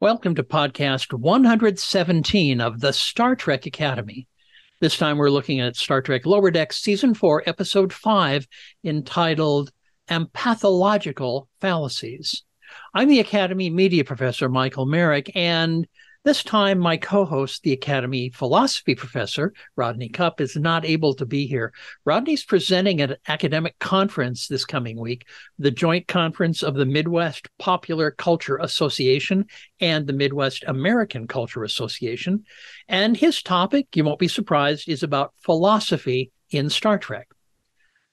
Welcome to podcast 117 of the Star Trek Academy. This time we're looking at Star Trek Lower Decks Season 4, Episode 5, entitled Empathological Fallacies. I'm the Academy Media Professor Michael Merrick, and this time, my co host, the Academy philosophy professor, Rodney Cupp, is not able to be here. Rodney's presenting at an academic conference this coming week, the joint conference of the Midwest Popular Culture Association and the Midwest American Culture Association. And his topic, you won't be surprised, is about philosophy in Star Trek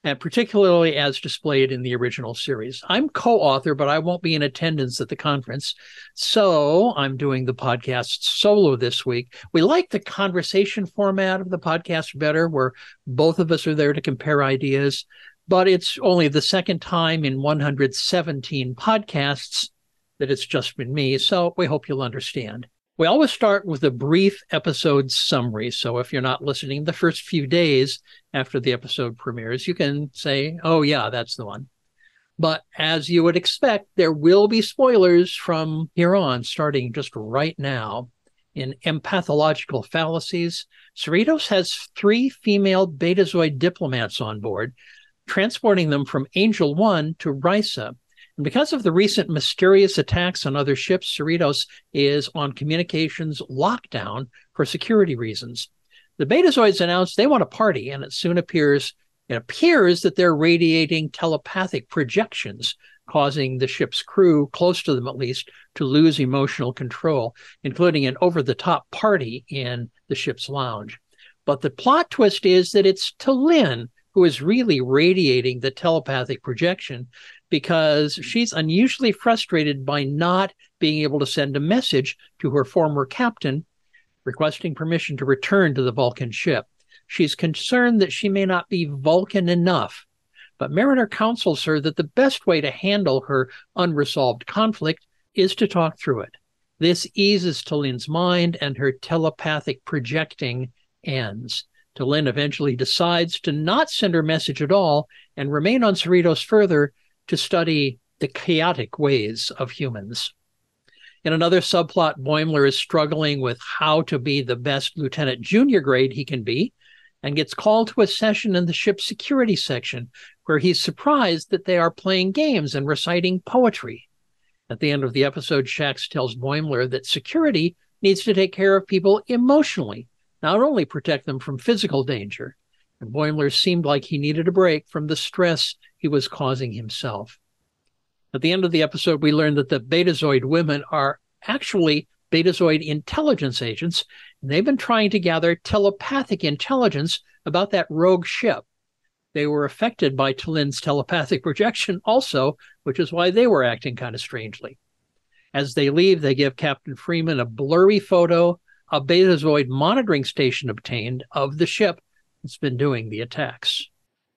and particularly as displayed in the original series. I'm co author, but I won't be in attendance at the conference. So I'm doing the podcast solo this week. We like the conversation format of the podcast better, where both of us are there to compare ideas. But it's only the second time in 117 podcasts that it's just been me. So we hope you'll understand. We always start with a brief episode summary. So if you're not listening the first few days after the episode premieres, you can say, oh, yeah, that's the one. But as you would expect, there will be spoilers from here on, starting just right now. In empathological fallacies, Cerritos has three female Betazoid diplomats on board, transporting them from Angel One to Risa and because of the recent mysterious attacks on other ships, Cerritos is on communications lockdown for security reasons. The Betazoids announced they want a party, and it soon appears it appears that they're radiating telepathic projections, causing the ship's crew, close to them at least, to lose emotional control, including an over-the-top party in the ship's lounge. But the plot twist is that it's T'Lyn who is really radiating the telepathic projection because she's unusually frustrated by not being able to send a message to her former captain requesting permission to return to the Vulcan ship. She's concerned that she may not be Vulcan enough, but Mariner counsels her that the best way to handle her unresolved conflict is to talk through it. This eases T'Lyn's mind and her telepathic projecting ends. T'Lyn eventually decides to not send her message at all and remain on Cerritos further to study the chaotic ways of humans. In another subplot, Boimler is struggling with how to be the best lieutenant junior grade he can be and gets called to a session in the ship's security section where he's surprised that they are playing games and reciting poetry. At the end of the episode, Shax tells Boimler that security needs to take care of people emotionally, not only protect them from physical danger. And Boimler seemed like he needed a break from the stress he was causing himself. At the end of the episode, we learned that the Betazoid women are actually Betazoid intelligence agents, and they've been trying to gather telepathic intelligence about that rogue ship. They were affected by T'Lyn's telepathic projection also, which is why they were acting kind of strangely. As they leave, they give Captain Freeman a blurry photo a Betazoid monitoring station obtained of the ship that's been doing the attacks.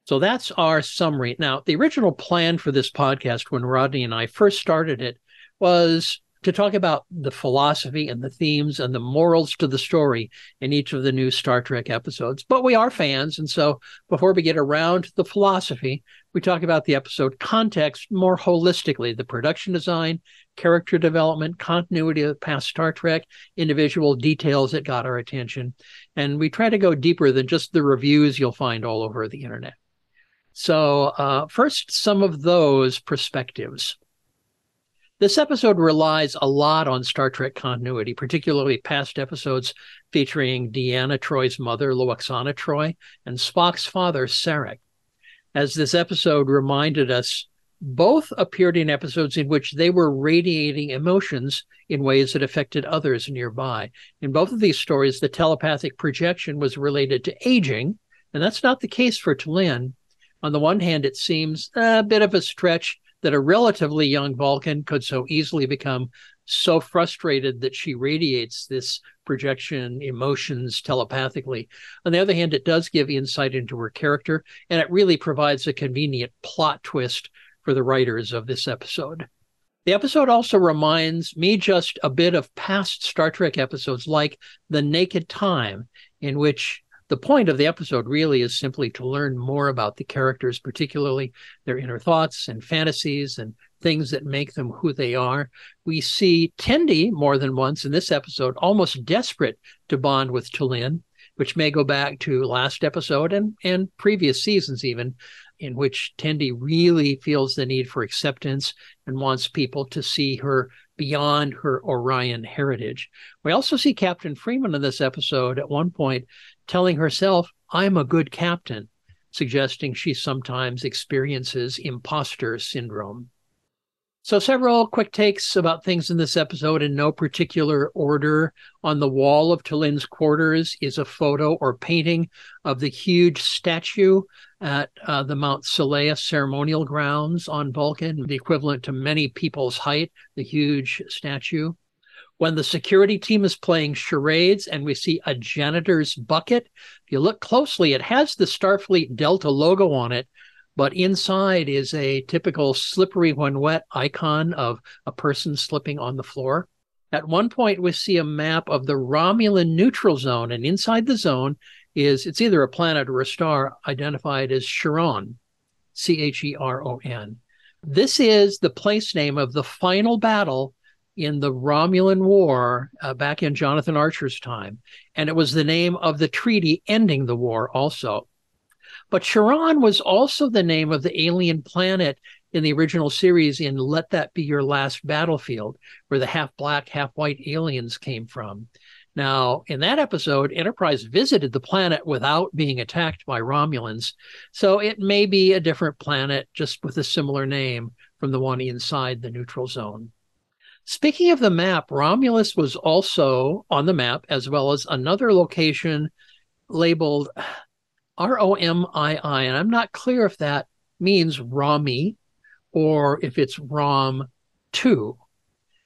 So that's our summary. Now, the original plan for this podcast, when Rodney and I first started it, was to talk about the philosophy and the themes and the morals to the story in each of the new Star Trek episodes. But we are fans. And so before we get around to the philosophy, we talk about the episode context more holistically the production design, character development, continuity of past Star Trek, individual details that got our attention. And we try to go deeper than just the reviews you'll find all over the internet. So, uh, first, some of those perspectives. This episode relies a lot on Star Trek continuity, particularly past episodes featuring Deanna Troi's mother, Lwaxana Troi, and Spock's father, Sarek. As this episode reminded us, both appeared in episodes in which they were radiating emotions in ways that affected others nearby. In both of these stories, the telepathic projection was related to aging, and that's not the case for T'Lyn, on the one hand, it seems a bit of a stretch that a relatively young Vulcan could so easily become so frustrated that she radiates this projection emotions telepathically. On the other hand, it does give insight into her character, and it really provides a convenient plot twist for the writers of this episode. The episode also reminds me just a bit of past Star Trek episodes like The Naked Time, in which the point of the episode really is simply to learn more about the characters, particularly their inner thoughts and fantasies and things that make them who they are. We see Tendi more than once in this episode, almost desperate to bond with T'Lyn, which may go back to last episode and, and previous seasons, even, in which Tendi really feels the need for acceptance and wants people to see her beyond her Orion heritage. We also see Captain Freeman in this episode at one point telling herself, I'm a good captain, suggesting she sometimes experiences imposter syndrome. So, several quick takes about things in this episode in no particular order. On the wall of T'Lyn's quarters is a photo or painting of the huge statue at uh, the Mount Seleya ceremonial grounds on Vulcan, the equivalent to many people's height, the huge statue. When the security team is playing charades and we see a janitor's bucket, if you look closely, it has the Starfleet Delta logo on it, but inside is a typical slippery when wet icon of a person slipping on the floor. At one point, we see a map of the Romulan neutral zone, and inside the zone is it's either a planet or a star identified as Cheron, C H E R O N. This is the place name of the final battle in the Romulan War uh, back in Jonathan Archer's time. And it was the name of the treaty ending the war, also. But Cheron was also the name of the alien planet in the original series in Let That Be Your Last Battlefield, where the half black, half white aliens came from. Now, in that episode, Enterprise visited the planet without being attacked by Romulans. So it may be a different planet, just with a similar name from the one inside the neutral zone. Speaking of the map, Romulus was also on the map, as well as another location labeled R O M I I. And I'm not clear if that means Romy or if it's Rom 2.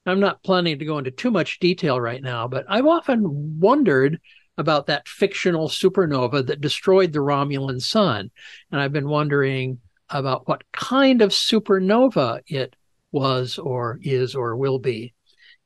I'm not planning to go into too much detail right now, but I've often wondered about that fictional supernova that destroyed the Romulan sun. And I've been wondering about what kind of supernova it was or is or will be.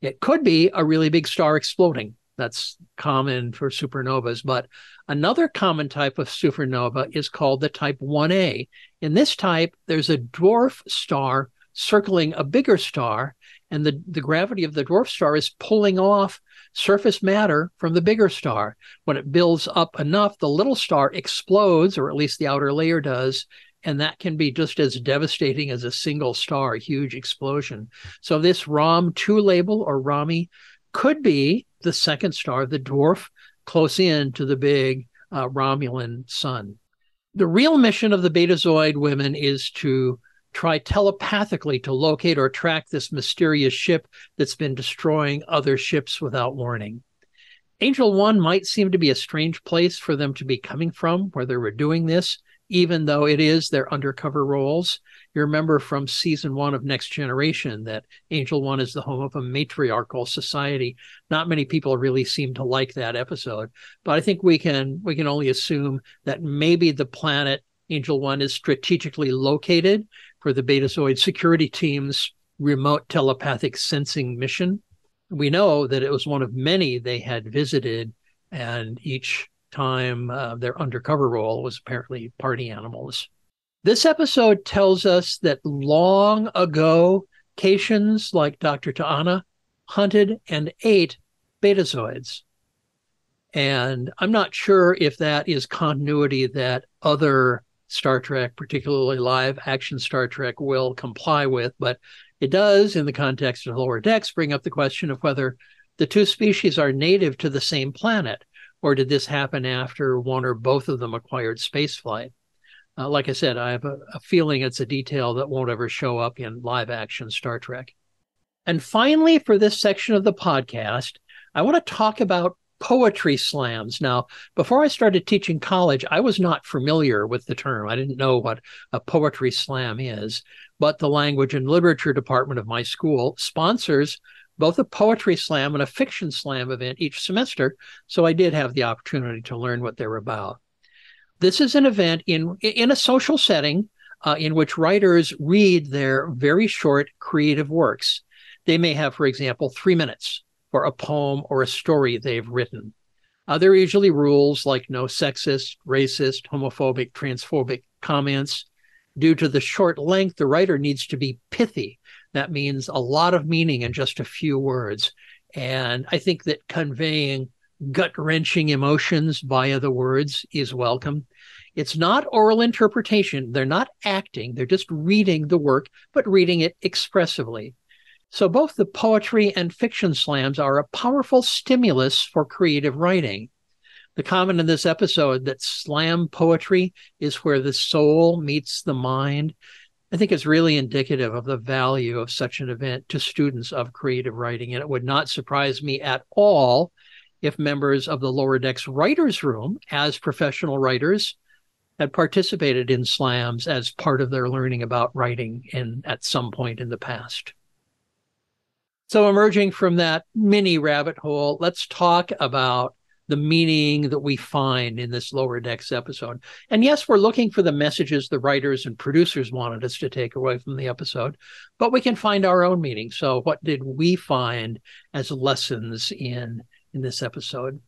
It could be a really big star exploding. That's common for supernovas. But another common type of supernova is called the type 1A. In this type, there's a dwarf star circling a bigger star, and the, the gravity of the dwarf star is pulling off surface matter from the bigger star. When it builds up enough, the little star explodes, or at least the outer layer does, and that can be just as devastating as a single star, huge explosion. So this ROM 2 label or RAMI could be the second star, the dwarf close in to the big uh, Romulan sun. The real mission of the Betazoid women is to try telepathically to locate or track this mysterious ship that's been destroying other ships without warning. Angel One might seem to be a strange place for them to be coming from where they were doing this, even though it is their undercover roles. You remember from season one of Next Generation that Angel One is the home of a matriarchal society. Not many people really seem to like that episode, but I think we can we can only assume that maybe the planet Angel One is strategically located for the Betazoid security team's remote telepathic sensing mission. We know that it was one of many they had visited, and each time uh, their undercover role was apparently party animals. This episode tells us that long ago, Caitians like Dr. T'Ana hunted and ate betazoids. And I'm not sure if that is continuity that other Star Trek, particularly live action Star Trek, will comply with. But it does, in the context of Lower Decks, bring up the question of whether the two species are native to the same planet, or did this happen after one or both of them acquired spaceflight? Uh, like I said, I have a, a feeling it's a detail that won't ever show up in live action Star Trek. And finally, for this section of the podcast, I want to talk about poetry slams. Now, before I started teaching college, I was not familiar with the term. I didn't know what a poetry slam is, but the language and literature department of my school sponsors both a poetry slam and a fiction slam event each semester. So I did have the opportunity to learn what they're about. This is an event in in a social setting uh, in which writers read their very short creative works. They may have, for example, three minutes for a poem or a story they've written. Uh, there are usually rules like no sexist, racist, homophobic, transphobic comments. Due to the short length, the writer needs to be pithy. that means a lot of meaning in just a few words. And I think that conveying gut wrenching emotions via the words is welcome. It's not oral interpretation. They're not acting. They're just reading the work, but reading it expressively. So both the poetry and fiction slams are a powerful stimulus for creative writing. The comment in this episode that slam poetry is where the soul meets the mind, I think is really indicative of the value of such an event to students of creative writing. And it would not surprise me at all if members of the Lower Decks Writers Room, as professional writers, had participated in slams as part of their learning about writing in at some point in the past. So, emerging from that mini rabbit hole, let's talk about the meaning that we find in this lower decks episode. And yes, we're looking for the messages the writers and producers wanted us to take away from the episode, but we can find our own meaning. So, what did we find as lessons in in this episode?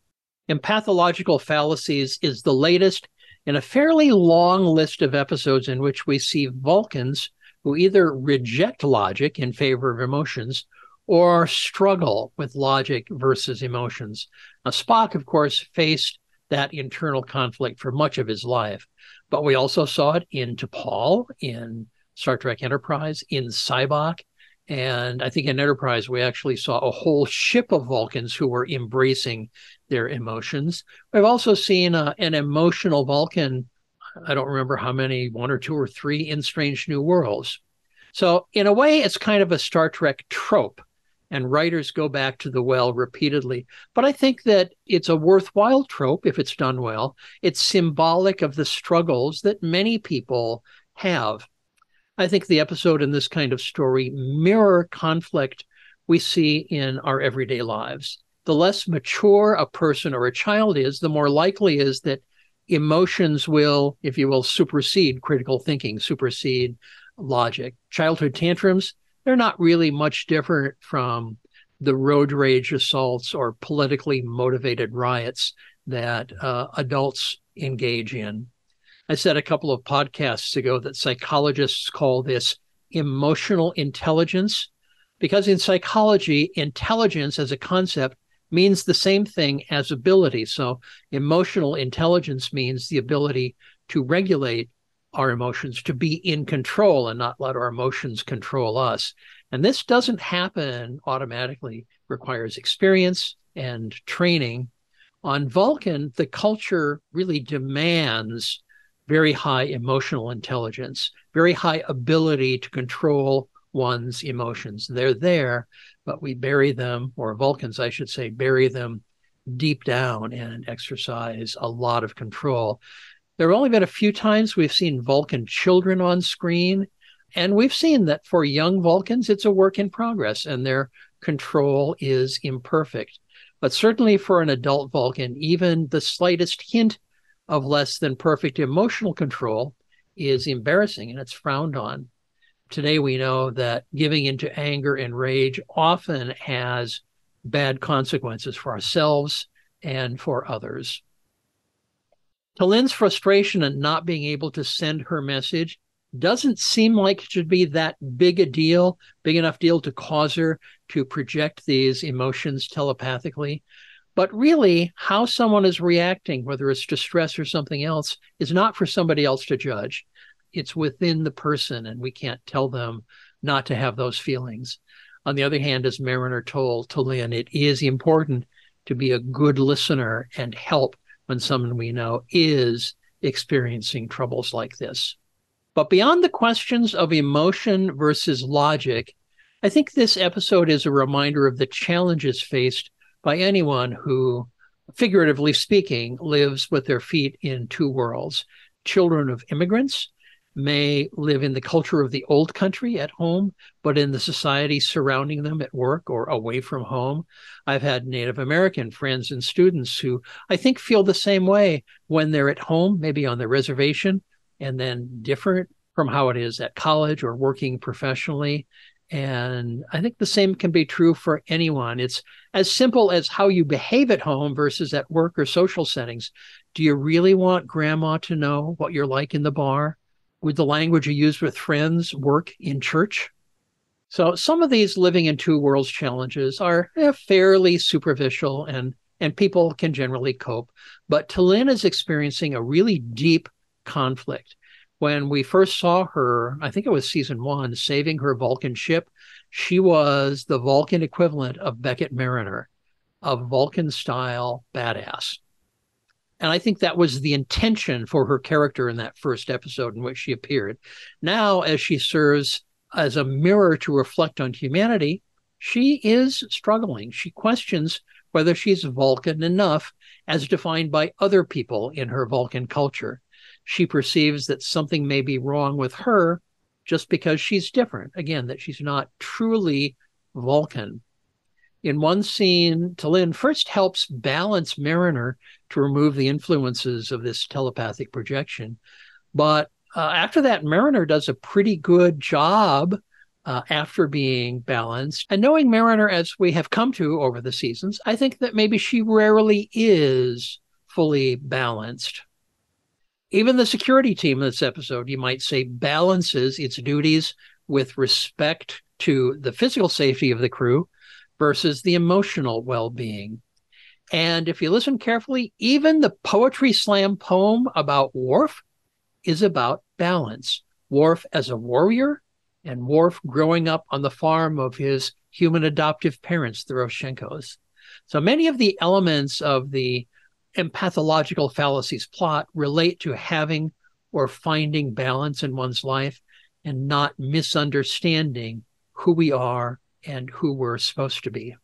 Empathological fallacies is the latest in a fairly long list of episodes in which we see Vulcans who either reject logic in favor of emotions or struggle with logic versus emotions. Now, Spock, of course, faced that internal conflict for much of his life, but we also saw it in T'Pol, in Star Trek Enterprise, in Sybok. And I think in Enterprise, we actually saw a whole ship of Vulcans who were embracing their emotions. We've also seen uh, an emotional Vulcan, I don't remember how many, one or two or three in Strange New Worlds. So, in a way, it's kind of a Star Trek trope and writers go back to the well repeatedly. But I think that it's a worthwhile trope if it's done well. It's symbolic of the struggles that many people have. I think the episode in this kind of story mirror conflict we see in our everyday lives. The less mature a person or a child is, the more likely is that emotions will, if you will, supersede critical thinking, supersede logic. Childhood tantrums, they're not really much different from the road rage assaults or politically motivated riots that uh, adults engage in. I said a couple of podcasts ago that psychologists call this emotional intelligence because in psychology, intelligence as a concept means the same thing as ability. So, emotional intelligence means the ability to regulate our emotions, to be in control and not let our emotions control us. And this doesn't happen automatically, requires experience and training. On Vulcan, the culture really demands very high emotional intelligence, very high ability to control one's emotions. They're there, but we bury them, or Vulcans, I should say, bury them deep down and exercise a lot of control. There have only been a few times we've seen Vulcan children on screen, and we've seen that for young Vulcans, it's a work in progress and their control is imperfect. But certainly for an adult Vulcan, even the slightest hint of less than perfect emotional control is embarrassing and it's frowned on. Today, we know that giving into anger and rage often has bad consequences for ourselves and for others. T'Lyn's frustration at not being able to send her message doesn't seem like it should be that big a deal, big enough deal to cause her to project these emotions telepathically. But really, how someone is reacting, whether it's distress or something else, is not for somebody else to judge. It's within the person, and we can't tell them not to have those feelings. On the other hand, as Mariner told T'Lyn, it is important to be a good listener and help when someone we know is experiencing troubles like this. But beyond the questions of emotion versus logic, I think this episode is a reminder of the challenges faced by anyone who, figuratively speaking, lives with their feet in two worlds children of immigrants may live in the culture of the old country at home, but in the society surrounding them at work or away from home. I've had Native American friends and students who I think feel the same way when they're at home, maybe on the reservation, and then different from how it is at college or working professionally. And I think the same can be true for anyone. It's as simple as how you behave at home versus at work or social settings. Do you really want grandma to know what you're like in the bar? Would the language you use with friends work in church? So some of these living in two worlds challenges are eh, fairly superficial and and people can generally cope. But T'Lyn is experiencing a really deep conflict. When we first saw her, I think it was season one, saving her Vulcan ship, she was the Vulcan equivalent of Beckett Mariner, a Vulcan style badass. And I think that was the intention for her character in that first episode in which she appeared. Now, as she serves as a mirror to reflect on humanity, she is struggling. She questions whether she's Vulcan enough as defined by other people in her Vulcan culture. She perceives that something may be wrong with her just because she's different. Again, that she's not truly Vulcan. In one scene, T'Lyn first helps balance Mariner to remove the influences of this telepathic projection. But uh, after that, Mariner does a pretty good job uh, after being balanced. And knowing Mariner as we have come to over the seasons, I think that maybe she rarely is fully balanced. Even the security team in this episode, you might say, balances its duties with respect to the physical safety of the crew versus the emotional well being. And if you listen carefully, even the poetry slam poem about Worf is about balance. Worf as a warrior and Worf growing up on the farm of his human adoptive parents, the Rozhenkos. So many of the elements of the empathological fallacies plot relate to having or finding balance in one's life and not misunderstanding who we are and who we're supposed to be.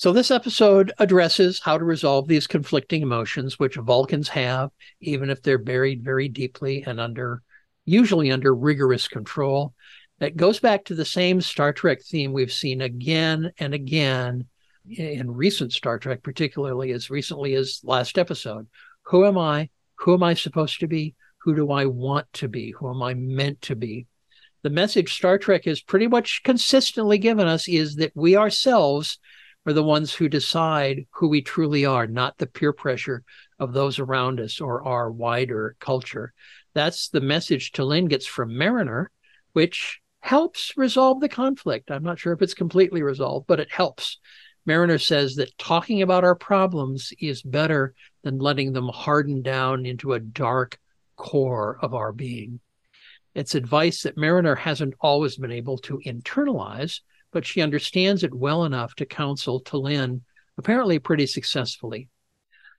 So, this episode addresses how to resolve these conflicting emotions, which Vulcans have, even if they're buried very deeply and under, usually under rigorous control. That goes back to the same Star Trek theme we've seen again and again in recent Star Trek, particularly as recently as last episode. Who am I? Who am I supposed to be? Who do I want to be? Who am I meant to be? The message Star Trek has pretty much consistently given us is that we ourselves are the ones who decide who we truly are, not the peer pressure of those around us or our wider culture. That's the message T'Lyn gets from Mariner, which helps resolve the conflict. I'm not sure if it's completely resolved, but it helps. Mariner says that talking about our problems is better than letting them harden down into a dark core of our being. It's advice that Mariner hasn't always been able to internalize, but she understands it well enough to counsel T'Lyn, apparently pretty successfully.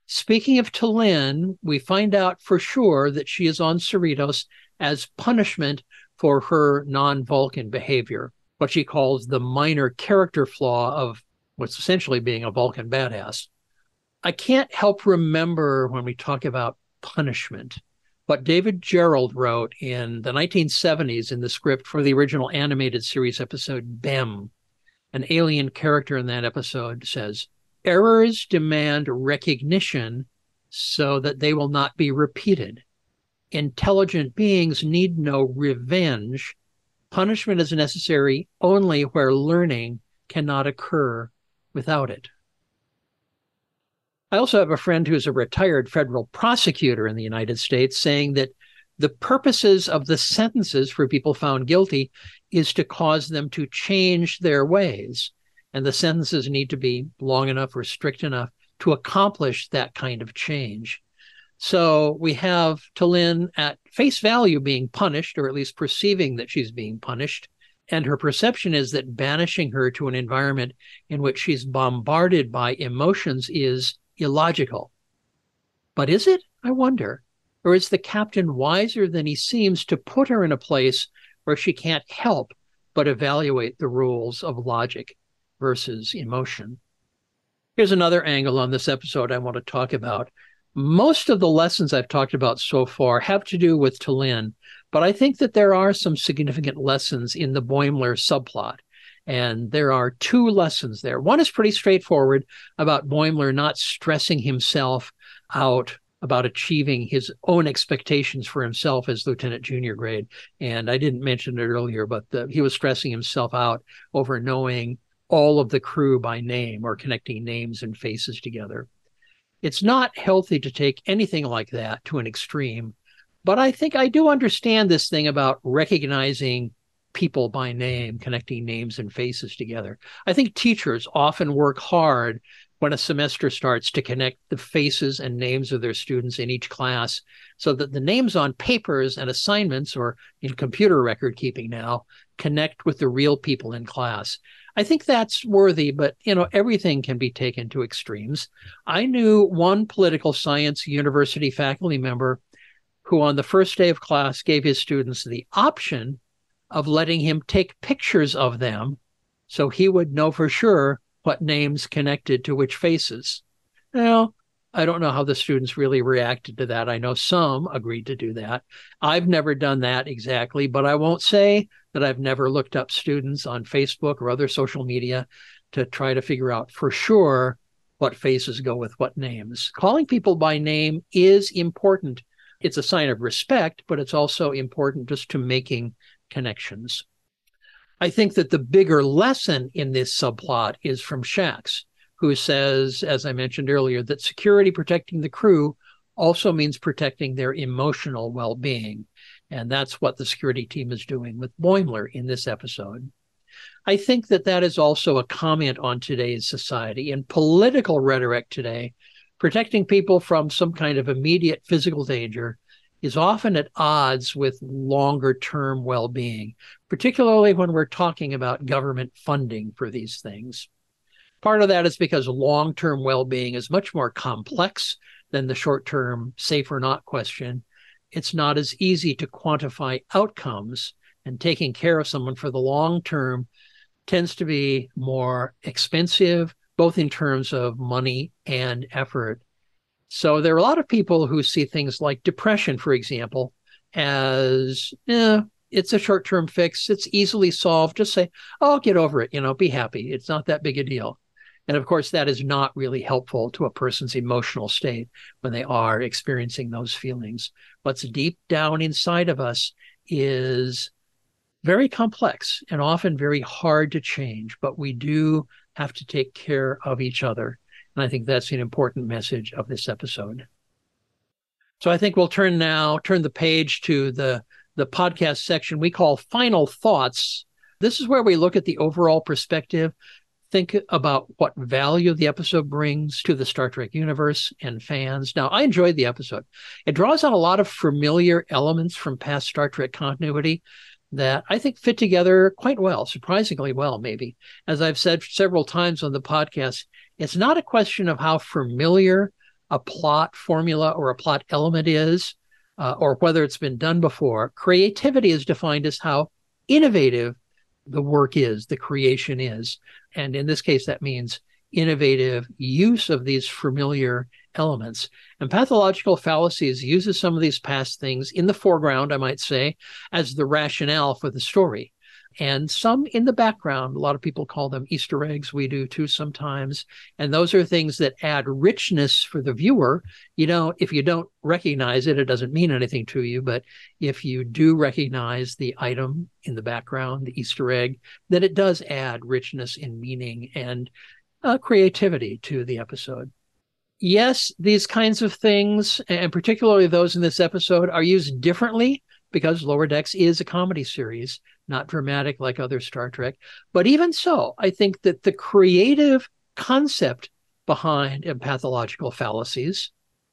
Speaking of T'Lyn, we find out for sure that she is on Cerritos as punishment for her non Vulcan behavior, what she calls the minor character flaw of what's essentially being a Vulcan badass. I can't help remember when we talk about punishment what David Gerrold wrote in the 1970s in the script for the original animated series episode Bem. An alien character in that episode says, Errors demand recognition so that they will not be repeated intelligent beings need no revenge. Punishment is necessary only where learning cannot occur without it. I also have a friend who's a retired federal prosecutor in the United States saying that the purposes of the sentences for people found guilty is to cause them to change their ways. And the sentences need to be long enough or strict enough to accomplish that kind of change. So we have T'Lyn at face value being punished, or at least perceiving that she's being punished. And her perception is that banishing her to an environment in which she's bombarded by emotions is illogical. But is it? I wonder. Or is the captain wiser than he seems to put her in a place where she can't help but evaluate the rules of logic versus emotion? Here's another angle on this episode I want to talk about most of the lessons I've talked about so far have to do with T'Lyn, but I think that there are some significant lessons in the Boimler subplot. And there are two lessons there. One is pretty straightforward about Boimler not stressing himself out about achieving his own expectations for himself as lieutenant junior grade. And I didn't mention it earlier, but the, he was stressing himself out over knowing all of the crew by name or connecting names and faces together. It's not healthy to take anything like that to an extreme. But I think I do understand this thing about recognizing people by name, connecting names and faces together. I think teachers often work hard when a semester starts to connect the faces and names of their students in each class so that the names on papers and assignments or in computer record keeping now connect with the real people in class. I think that's worthy, but you know, everything can be taken to extremes. I knew one political science university faculty member who on the first day of class gave his students the option of letting him take pictures of them so he would know for sure what names connected to which faces. Now, I don't know how the students really reacted to that. I know some agreed to do that. I've never done that exactly, but I won't say that I've never looked up students on Facebook or other social media to try to figure out for sure what faces go with what names. Calling people by name is important. It's a sign of respect, but it's also important just to making connections. I think that the bigger lesson in this subplot is from Shax, who says, as I mentioned earlier, that security protecting the crew also means protecting their emotional well being. And that's what the security team is doing with Boimler in this episode. I think that that is also a comment on today's society. In political rhetoric today, protecting people from some kind of immediate physical danger is often at odds with longer term well being, particularly when we're talking about government funding for these things. Part of that is because long term well being is much more complex than the short term safe or not question. It's not as easy to quantify outcomes, and taking care of someone for the long term tends to be more expensive, both in terms of money and effort so there are a lot of people who see things like depression, for example, as eh, it's a short term fix. It's easily solved. Just say, oh, get over it. You know, be happy. It's not that big a deal. And of course, that is not really helpful to a person's emotional state when they are experiencing those feelings. What's deep down inside of us is very complex and often very hard to change, but we do have to take care of each other and I think that's an important message of this episode. So I think we'll turn now, turn the page to the, the podcast section we call Final Thoughts. This is where we look at the overall perspective, think about what value the episode brings to the Star Trek universe and fans. Now, I enjoyed the episode. It draws on a lot of familiar elements from past Star Trek continuity that I think fit together quite well, surprisingly well, maybe. As I've said several times on the podcast, it's not a question of how familiar a plot formula or a plot element is, uh, or whether it's been done before. Creativity is defined as how innovative the work is, the creation is. And in this case, that means innovative use of these familiar elements. Empathological fallacies uses some of these past things in the foreground, I might say, as the rationale for the story and some in the background. A lot of people call them Easter eggs. We do too sometimes. And those are things that add richness for the viewer. You know, if you don't recognize it, it doesn't mean anything to you. But if you do recognize the item in the background, the Easter egg, then it does add richness in meaning and uh, creativity to the episode. Yes, these kinds of things, and particularly those in this episode, are used differently because Lower Decks is a comedy series not dramatic like other Star Trek. But even so, I think that the creative concept behind pathological fallacies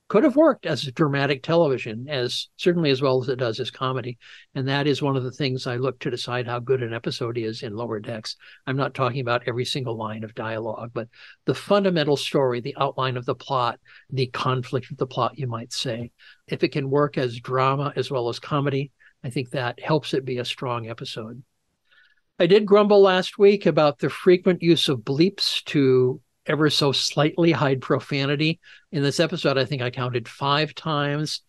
could have worked as dramatic television as certainly as well as it does as comedy. And that is one of the things i look to decide how good an episode is in lower decks. I'm not talking about every single line of dialogue but the fundamental story the outline of the plot the conflict of the plot you might say. If it can work as drama as well as comedy I think that helps it be a strong episode. I did grumble last week about the frequent use of bleeps to ever so slightly hide profanity. In this episode, I think I counted five times.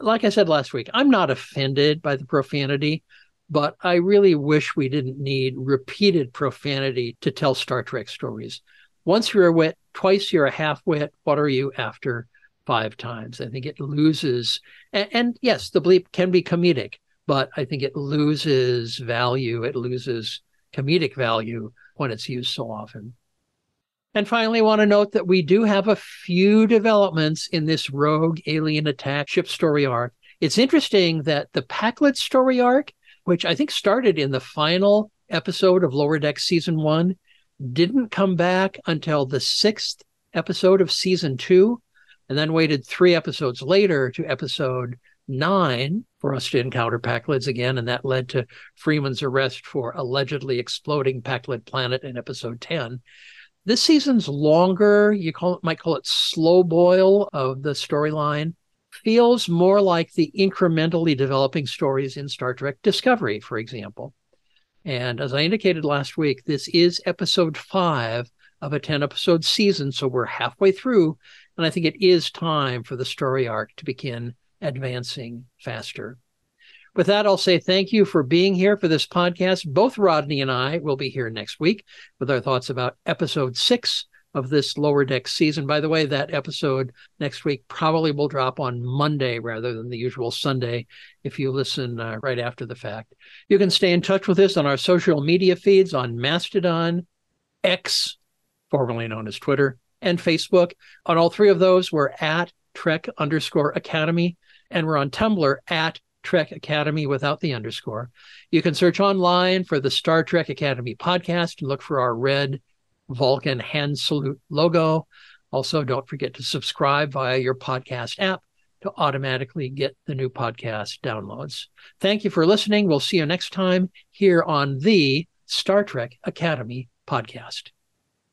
Like I said last week, I'm not offended by the profanity, but I really wish we didn't need repeated profanity to tell Star Trek stories. Once you're a wit, twice you're a half wit. What are you after five times. I think it loses, and, and, yes, the bleep can be comedic, but I think it loses value. It loses comedic value when it's used so often. And finally, I want to note that we do have a few developments in this rogue alien attack ship story arc. It's interesting that the Pakled story arc which I think started in the final episode of Lower Deck season one, didn't come back until the sixth episode of season two, and then waited three episodes later to episode nine for us to encounter Pakleds again. And that led to Freeman's arrest for allegedly exploding Pakled Planet in episode 10. This season's longer, you call it, might call it slow boil of the storyline, feels more like the incrementally developing stories in Star Trek Discovery, for example. And as I indicated last week, this is episode five of a 10 episode season. So we're halfway through. And I think it is time for the story arc to begin advancing faster. With that, I'll say thank you for being here for this podcast. Both Rodney and I will be here next week with our thoughts about episode six of this lower deck season. By the way, that episode next week probably will drop on Monday rather than the usual Sunday if you listen uh, right after the fact. You can stay in touch with us on our social media feeds on Mastodon, X, formerly known as Twitter, and Facebook. On all three of those, we're at Trek underscore Academy, and we're on Tumblr at Trek Academy without the underscore. You can search online for the Star Trek Academy podcast and look for our red Vulcan hand salute logo. Also, don't forget to subscribe via your podcast app to automatically get the new podcast downloads. Thank you for listening. We'll see you next time here on the Star Trek Academy podcast.